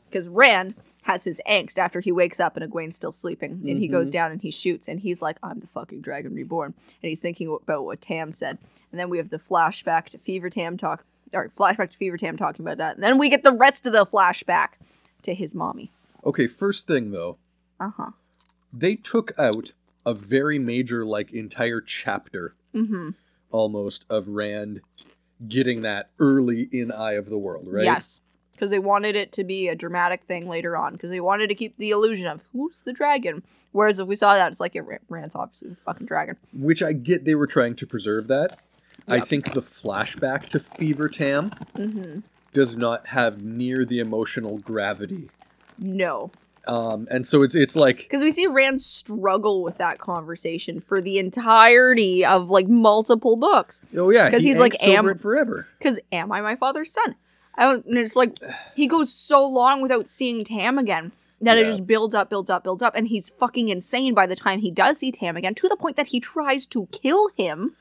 Because Rand has his angst after he wakes up and Egwene's still sleeping. And he goes Mhm. down and he shoots and he's like, I'm the fucking dragon reborn. And he's thinking about what Tam said. And then we have the flashback to Fever Tam talk or flashback to Fever Tam talking about that. And then we get the rest of the flashback to his mommy. Okay, first thing though, Uh-huh. They took out a very major, like, entire chapter Mm-hmm. almost of Rand getting that early in Eye of the World, right? Yes. Because they wanted it to be a dramatic thing later on. Because they wanted to keep the illusion of who's the dragon. Whereas if we saw that, it's like, it Ra- Rand's obviously the fucking dragon. Which I get they were trying to preserve that. I think the flashback to Fever Tam Mm-hmm. does not have near the emotional gravity. No. Um, and so it's it's like Because we see Rand struggle with that conversation for the entirety of like multiple books. oh yeah, 'Cause he he's like, am- forever. Because am I my father's son? I don't, and it's like he goes so long without seeing Tam again that it just builds up, builds up, builds up, and he's fucking insane by the time he does see Tam again, to the point that he tries to kill him,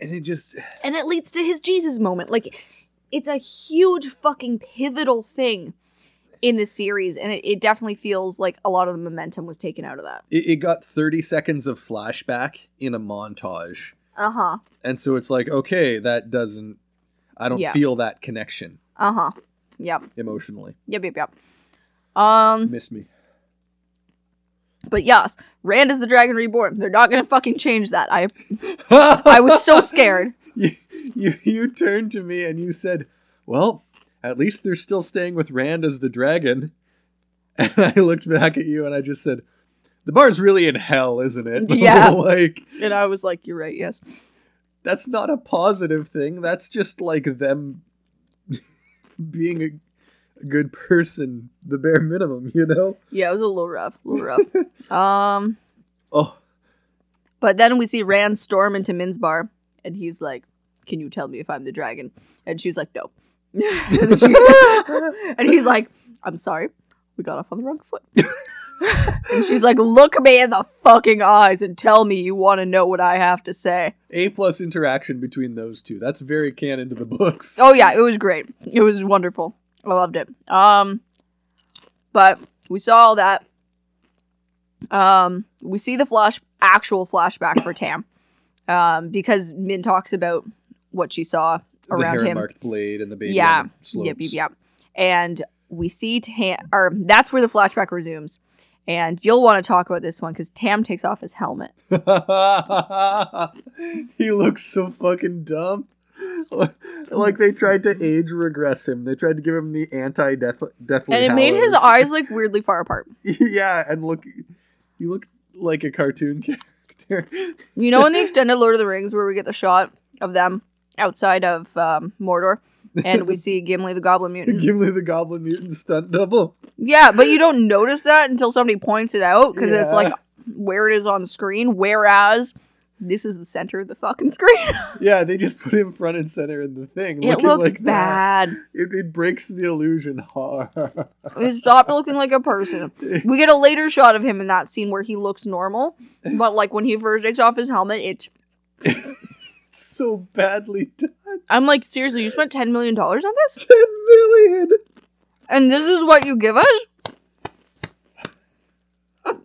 And it just and it leads to his Jesus moment. Like it's a huge fucking pivotal thing in the series, and it, it definitely feels like a lot of the momentum was taken out of that. it, it got 30 seconds of flashback in a montage. Uh huh. And so it's like, okay, that doesn't I don't Yeah. feel that connection Uh huh. Yep. emotionally. Yep. Yep. Yep. Um. Miss me. But yes, Rand is the Dragon Reborn. They're not gonna fucking change that. I [LAUGHS] I was so scared. [LAUGHS] you, you you turned to me and you said, "Well, at least they're still staying with Rand as the dragon." [LAUGHS] And I looked back at you and I just said, "The bar's really in hell, isn't it?" [LAUGHS] Yeah. [LAUGHS] like And I was like, "You're right. Yes." that's not a positive thing. That's just like them being a, good person, the bare minimum, you know? Yeah, it was a little rough. A little rough. um. Oh, But then we see Rand storm into Min's bar, and he's like, "Can you tell me if I'm the dragon?" And she's like, "No." And, [LAUGHS] she- and he's like, "I'm sorry, we got off on the wrong foot." [LAUGHS] and she's like, "Look me in the fucking eyes and tell me you want to know what I have to say." A plus interaction between those two. That's very canon to the books. Oh yeah, it was great. It was wonderful. I loved it. Um, but we saw all that. Um, we see the flash, actual flashback for Tam, um, because Min talks about what she saw around him. marked blade and the baby. Yeah. on the slopes. Yep, yep, yep. And we see Tam, or that's where the flashback resumes. And you'll want to talk about this one because Tam takes off his helmet. [LAUGHS] he looks so fucking dumb. [LAUGHS] like they tried to age regress him. They tried to give him the anti death deathly. And it made his eyes like weirdly far apart. [LAUGHS] yeah, and look, you look like a cartoon character. You know, in the extended Lord of the Rings, where we get the shot of them outside of um, Mordor, and we [LAUGHS] see Gimli the Goblin Mutant. Gimli the Goblin Mutant stunt double. Yeah, but you don't notice that until somebody points it out because it's like where it is on screen. Whereas this is the center of the fucking screen. [LAUGHS] Yeah, they just put him front and center in the thing. it looked like bad. It, it breaks the illusion hard. It stopped looking like a person. [LAUGHS] We get a later shot of him in that scene where he looks normal, but like when he first takes off his helmet, it's. So badly done. I'm like, seriously, you spent ten million dollars on this, [LAUGHS] Ten million. and this is what you give us?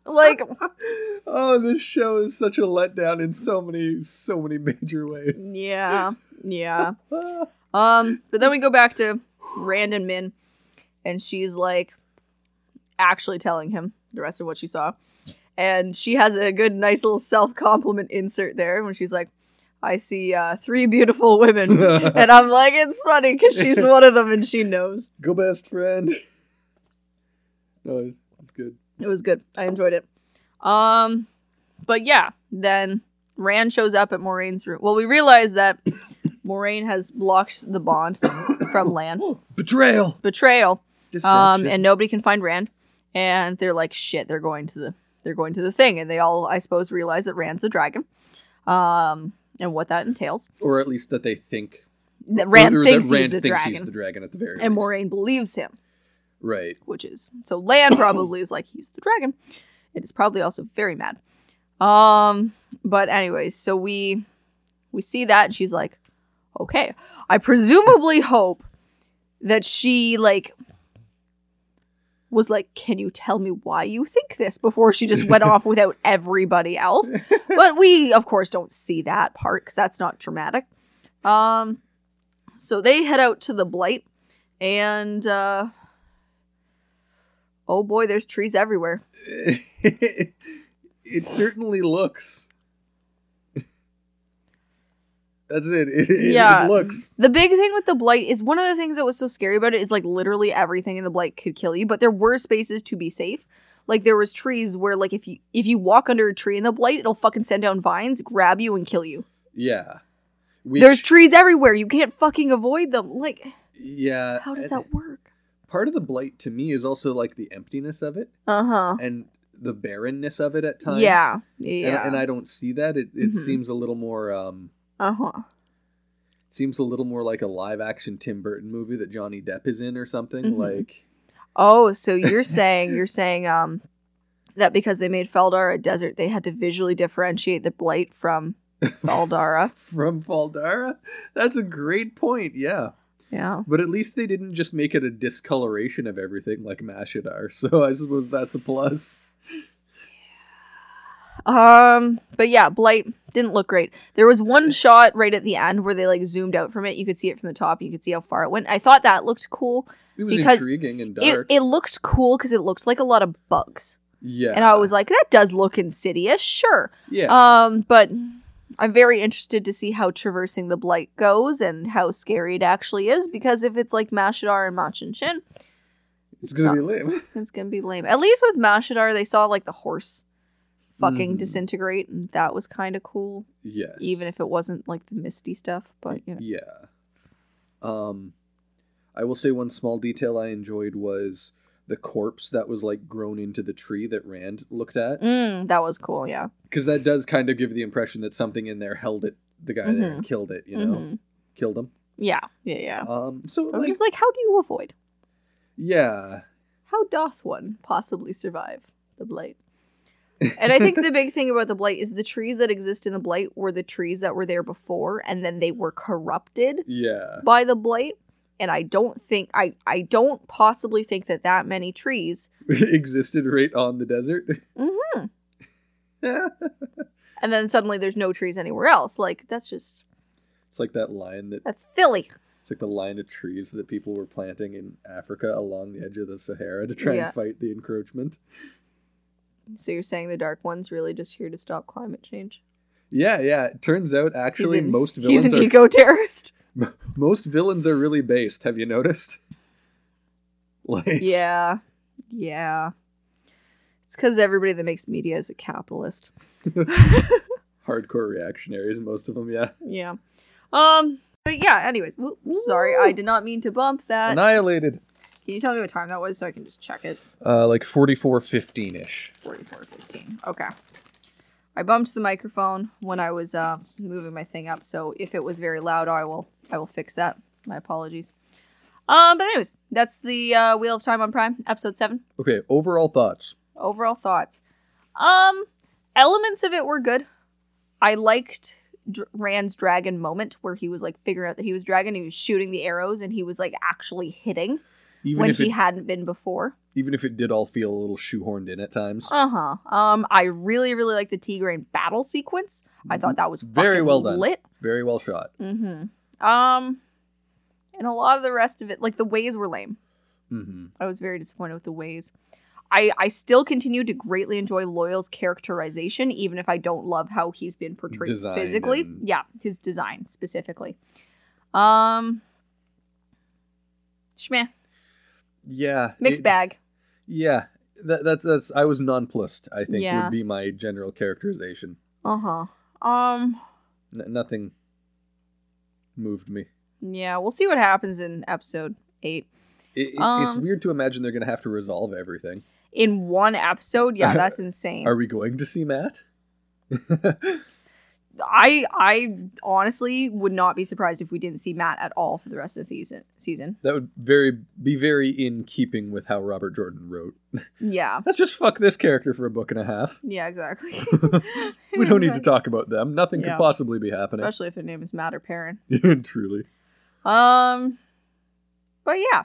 Like, [LAUGHS] Oh, this show is such a letdown in so many, so many major ways. yeah, yeah. [LAUGHS] Um, but then we go back to Rand and Min, and she's like actually telling him the rest of what she saw. And she has a good, nice little self compliment insert there when she's like, I see uh, three beautiful women. [LAUGHS] and I'm like, it's funny because she's [LAUGHS] one of them and she knows. Go best friend. [LAUGHS] No, it's, it's good. It was good. I enjoyed it. Um, but yeah, then Rand shows up at Moiraine's room. Well, we realize that Moiraine has blocked the bond from [COUGHS] Lan. Betrayal. Betrayal. Um, and nobody can find Rand. and they're like, "Shit, they're going to the they're going to the thing," and they all, I suppose, realize that Rand's a dragon, um, and what that entails. Or at least that they think. That Rand or, or thinks that Rand he's the thinks dragon, he's the dragon at the very and least. Moiraine believes him, Right. which is so. Lan probably is like, "He's the dragon," and is probably also very mad. Um, but anyways, so we we see that, and she's like, "Okay." I presumably hope that she like was like, "Can you tell me why you think this?" before she just went off [LAUGHS] without everybody else. [LAUGHS] But we, of course, don't see that part because that's not dramatic. Um, so they head out to the blight, and uh, oh boy, there's trees everywhere. [LAUGHS] it certainly looks. That's [LAUGHS] it. It, it, Yeah. it looks. The big thing with the blight is one of the things that was so scary about it is like literally everything in the blight could kill you, but there were spaces to be safe. Like there was trees where like if you if you walk under a tree in the blight, it'll fucking send down vines, grab you, and kill you. Yeah. There's trees everywhere. You can't fucking avoid them. Like yeah. how does that work? Part of the blight to me is also like the emptiness of it Uh huh. and the barrenness of it at times. Yeah. And, Yeah. and I don't see that. It it Mhm. seems a little more um uh huh. seems a little more like a live action Tim Burton movie that Johnny Depp is in or something. Mhm. Like Oh, so you're saying you're saying um that because they made Fal Dara a desert, they had to visually differentiate the blight from [LAUGHS] Fal Dara. from Fal Dara? That's a great point, yeah. yeah. But at least they didn't just make it a discoloration of everything like Mashadar, so I suppose that's a plus. Um, but yeah, Blight didn't look great. There was one shot right at the end where they like zoomed out from it. You could see it from the top. You could see how far it went. I thought that looked cool. It was Because intriguing and dark. it looked cool because it looked like a lot of bugs, yeah. and I was like, that does look insidious, sure. yeah. Um, but I'm very interested to see how traversing the Blight goes and how scary it actually is. Because if it's like Mashadar and Machin Shin, it's gonna be lame. [LAUGHS] it's gonna be lame. At least with Mashadar, they saw like the horse fucking Mhm. disintegrate, and that was kind of cool. Yes. even if it wasn't like the misty stuff but you know Yeah. Um I will say one small detail I enjoyed was the corpse that was like grown into the tree that Rand looked at. mm, that was cool yeah Because that does kind of give the impression that something in there held it the guy there and Mhm. killed it, you know? Mhm. Killed him. yeah yeah yeah Um so i'm like, just like how do you avoid yeah. how doth one possibly survive the blight and i think [LAUGHS] the big thing about the blight is the trees that exist in the blight were the trees that were there before and then they were corrupted Yeah. by the blight and i don't think i i don't possibly think that that many trees [LAUGHS] Existed right on the desert. Mm-hmm. [LAUGHS] and then suddenly there's no trees anywhere else like that's just It's like that line that that's silly it's like the line of trees that people were planting in Africa along the edge of the Sahara to try Yeah. and fight the encroachment. So you're saying the Dark One's really just here to stop climate change? Yeah, yeah. It turns out actually he's an, most he's villains an are eco terrorist. [LAUGHS] most villains are really based. Have you noticed? [LAUGHS] Like yeah, yeah. It's because everybody that makes media is a capitalist. [LAUGHS] hardcore reactionaries, most of them. Yeah, Yeah. Um. But yeah. Anyways, whoop, sorry, I did not mean to bump that. annihilated. Can you tell me what time that was so I can just check it? Uh, like forty-four fifteen ish. Forty-four fifteen. Okay. I bumped the microphone when I was uh, moving my thing up, so if it was very loud, I will I will fix that. My apologies. Um, but anyways, that's the uh, Wheel of Time on Prime, episode seven. Okay, overall thoughts. Overall thoughts. Um, elements of it were good. I liked Rand's dragon moment where he was like figuring out that he was dragon. He was shooting the arrows and he was like actually hitting Even when if he it, hadn't been before. even if it did all feel a little shoehorned in at times. Uh huh. Um, I really really like the Tigraine battle sequence. I thought that was Very well done. Lit. Very well shot. Mm-hmm. Um, and a lot of the rest of it, like the ways were lame. Mm-hmm. I was very disappointed with the ways. I I still continue to greatly enjoy Loial's characterization, even if I don't love how he's been portrayed Design physically. and- Yeah, his design specifically. Um, Schmeh, Yeah. mixed it- bag. Yeah. That, that's that's I was nonplussed. I think Yeah. would be my general characterization. Uh huh. Um, N- nothing moved me. yeah, we'll see what happens in episode eight. It, it- it's Um, weird to imagine they're gonna have to resolve everything. in one episode, yeah, that's [LAUGHS] insane. Are we going to see Mat? [LAUGHS] I I honestly would not be surprised if we didn't see Mat at all for the rest of the season. Season, That would very be very in keeping with how Robert Jordan wrote. yeah, [LAUGHS] Let's just fuck this character for a book and a half. yeah, exactly. [LAUGHS] we don't [LAUGHS] need to talk about them. Nothing Yeah. could possibly be happening. especially if their name is Mat or Perrin. Truly. Um, but yeah,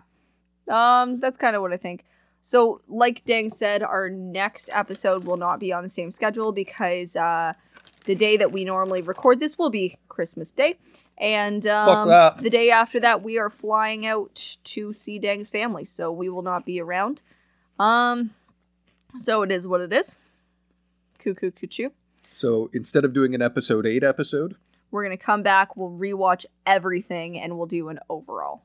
um, that's kind of what I think. So, like Dang said, our next episode will not be on the same schedule because uh, the day that we normally record this will be Christmas Day, and um, the day after that we are flying out to see Dang's family, so we will not be around. Um, so it is what it is. Cuckoo, cuckoo. So instead of doing an episode eight episode, We're gonna come back. We'll rewatch everything, and we'll do an overall.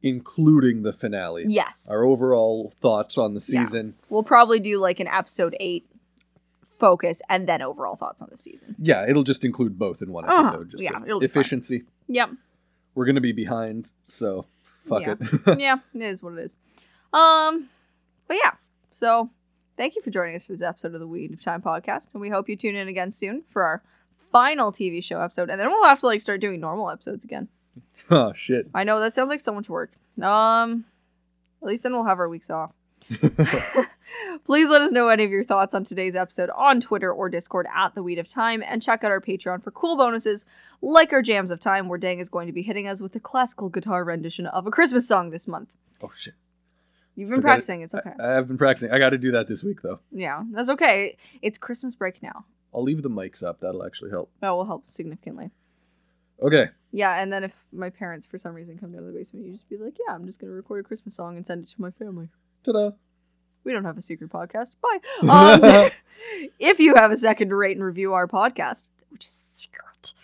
including the finale, Yes. our overall thoughts on the Yeah. season. We'll probably do like an episode eight focus and then overall thoughts on the season. Yeah, it'll just include both in one Uh-huh. episode. Just Yeah, it'll be fine. efficiency. Yep. We're gonna be behind, so fuck Yeah. it. [LAUGHS] yeah, it is what it is. Um, but yeah. So thank you for joining us for this episode of the Weed of Time podcast, and we hope you tune in again soon for our final TV show episode, and then we'll have to like start doing normal episodes again. [LAUGHS] oh shit. I know that sounds like so much work. Um, at least then we'll have our weeks off. [LAUGHS] Please let us know any of your thoughts on today's episode on Twitter or Discord at the Weed of Time, and check out our Patreon for cool bonuses like our Jams of Time, where Dang is going to be hitting us with a classical guitar rendition of a Christmas song this month. Oh shit. You've been Still practicing, it's okay. I, I've been practicing. I got to do that this week though. yeah, that's okay. It's Christmas break now. I'll leave the mics up. That'll actually help. That will help significantly. Okay. Yeah, and then if my parents for some reason come down to the basement, you just be like, "Yeah, I'm just gonna record a Christmas song and send it to my family." Ta-da. We don't have a secret podcast. Bye. Um, [LAUGHS] [LAUGHS] if you have a second to rate and review our podcast, which is secret,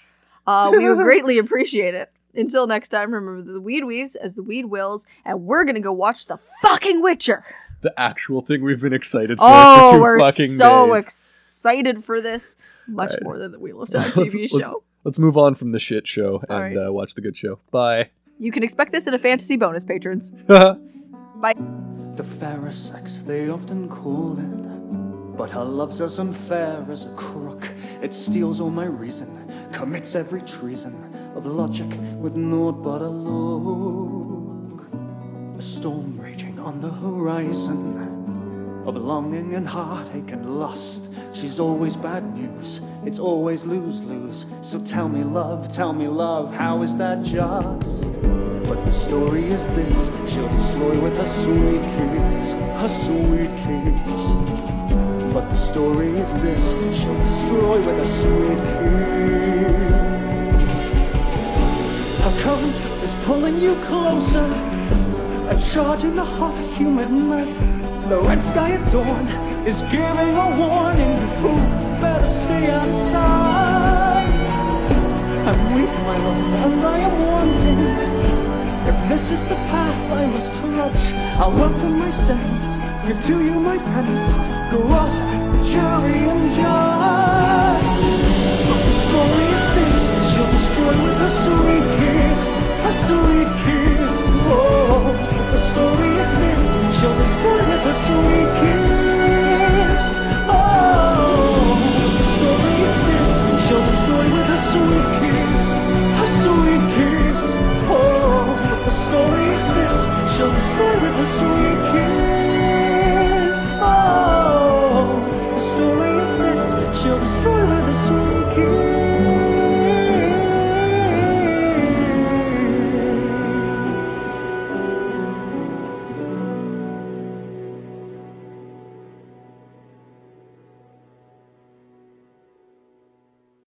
uh, we would [LAUGHS] greatly appreciate it. Until next time, remember the weed weaves as the weed wills, and we're gonna go watch the fucking Witcher. the actual thing we've been excited for Oh, for 2 we're fucking so days. excited for this, much Alright. more than the Wheel of Time Let's- TV let's- show. Let's move on from the shit show and Alright. uh, watch the good show. Bye. You can expect this in a fantasy bonus, patrons. Bye. The fairer sex they often call it. But her love's as unfair as a crook. It steals all my reason, commits every treason of logic with naught but a look. A storm raging on the horizon of longing and heartache and lust. She's always bad news, it's always lose lose. So tell me, love, tell me, love, how is that just? But the story is this she'll destroy with her sweet kiss, her sweet kiss. But the story is this she'll destroy with a sweet kiss. Her current is pulling you closer, a charge in the hot, humid night. The red sky at dawn is giving a warning. You fool, better stay outside. I'm weak, my love, and I am wanting. If this is the path I must trudge, I'll welcome my sentence, give to you my penance, go out, jury and judge. But the story is this, she'll destroy with her sweet kiss, her sweet kiss. Oh, the story is this, she'll destroy with her sweet kiss. Oh, the story is this, she'll destroy with her sweet.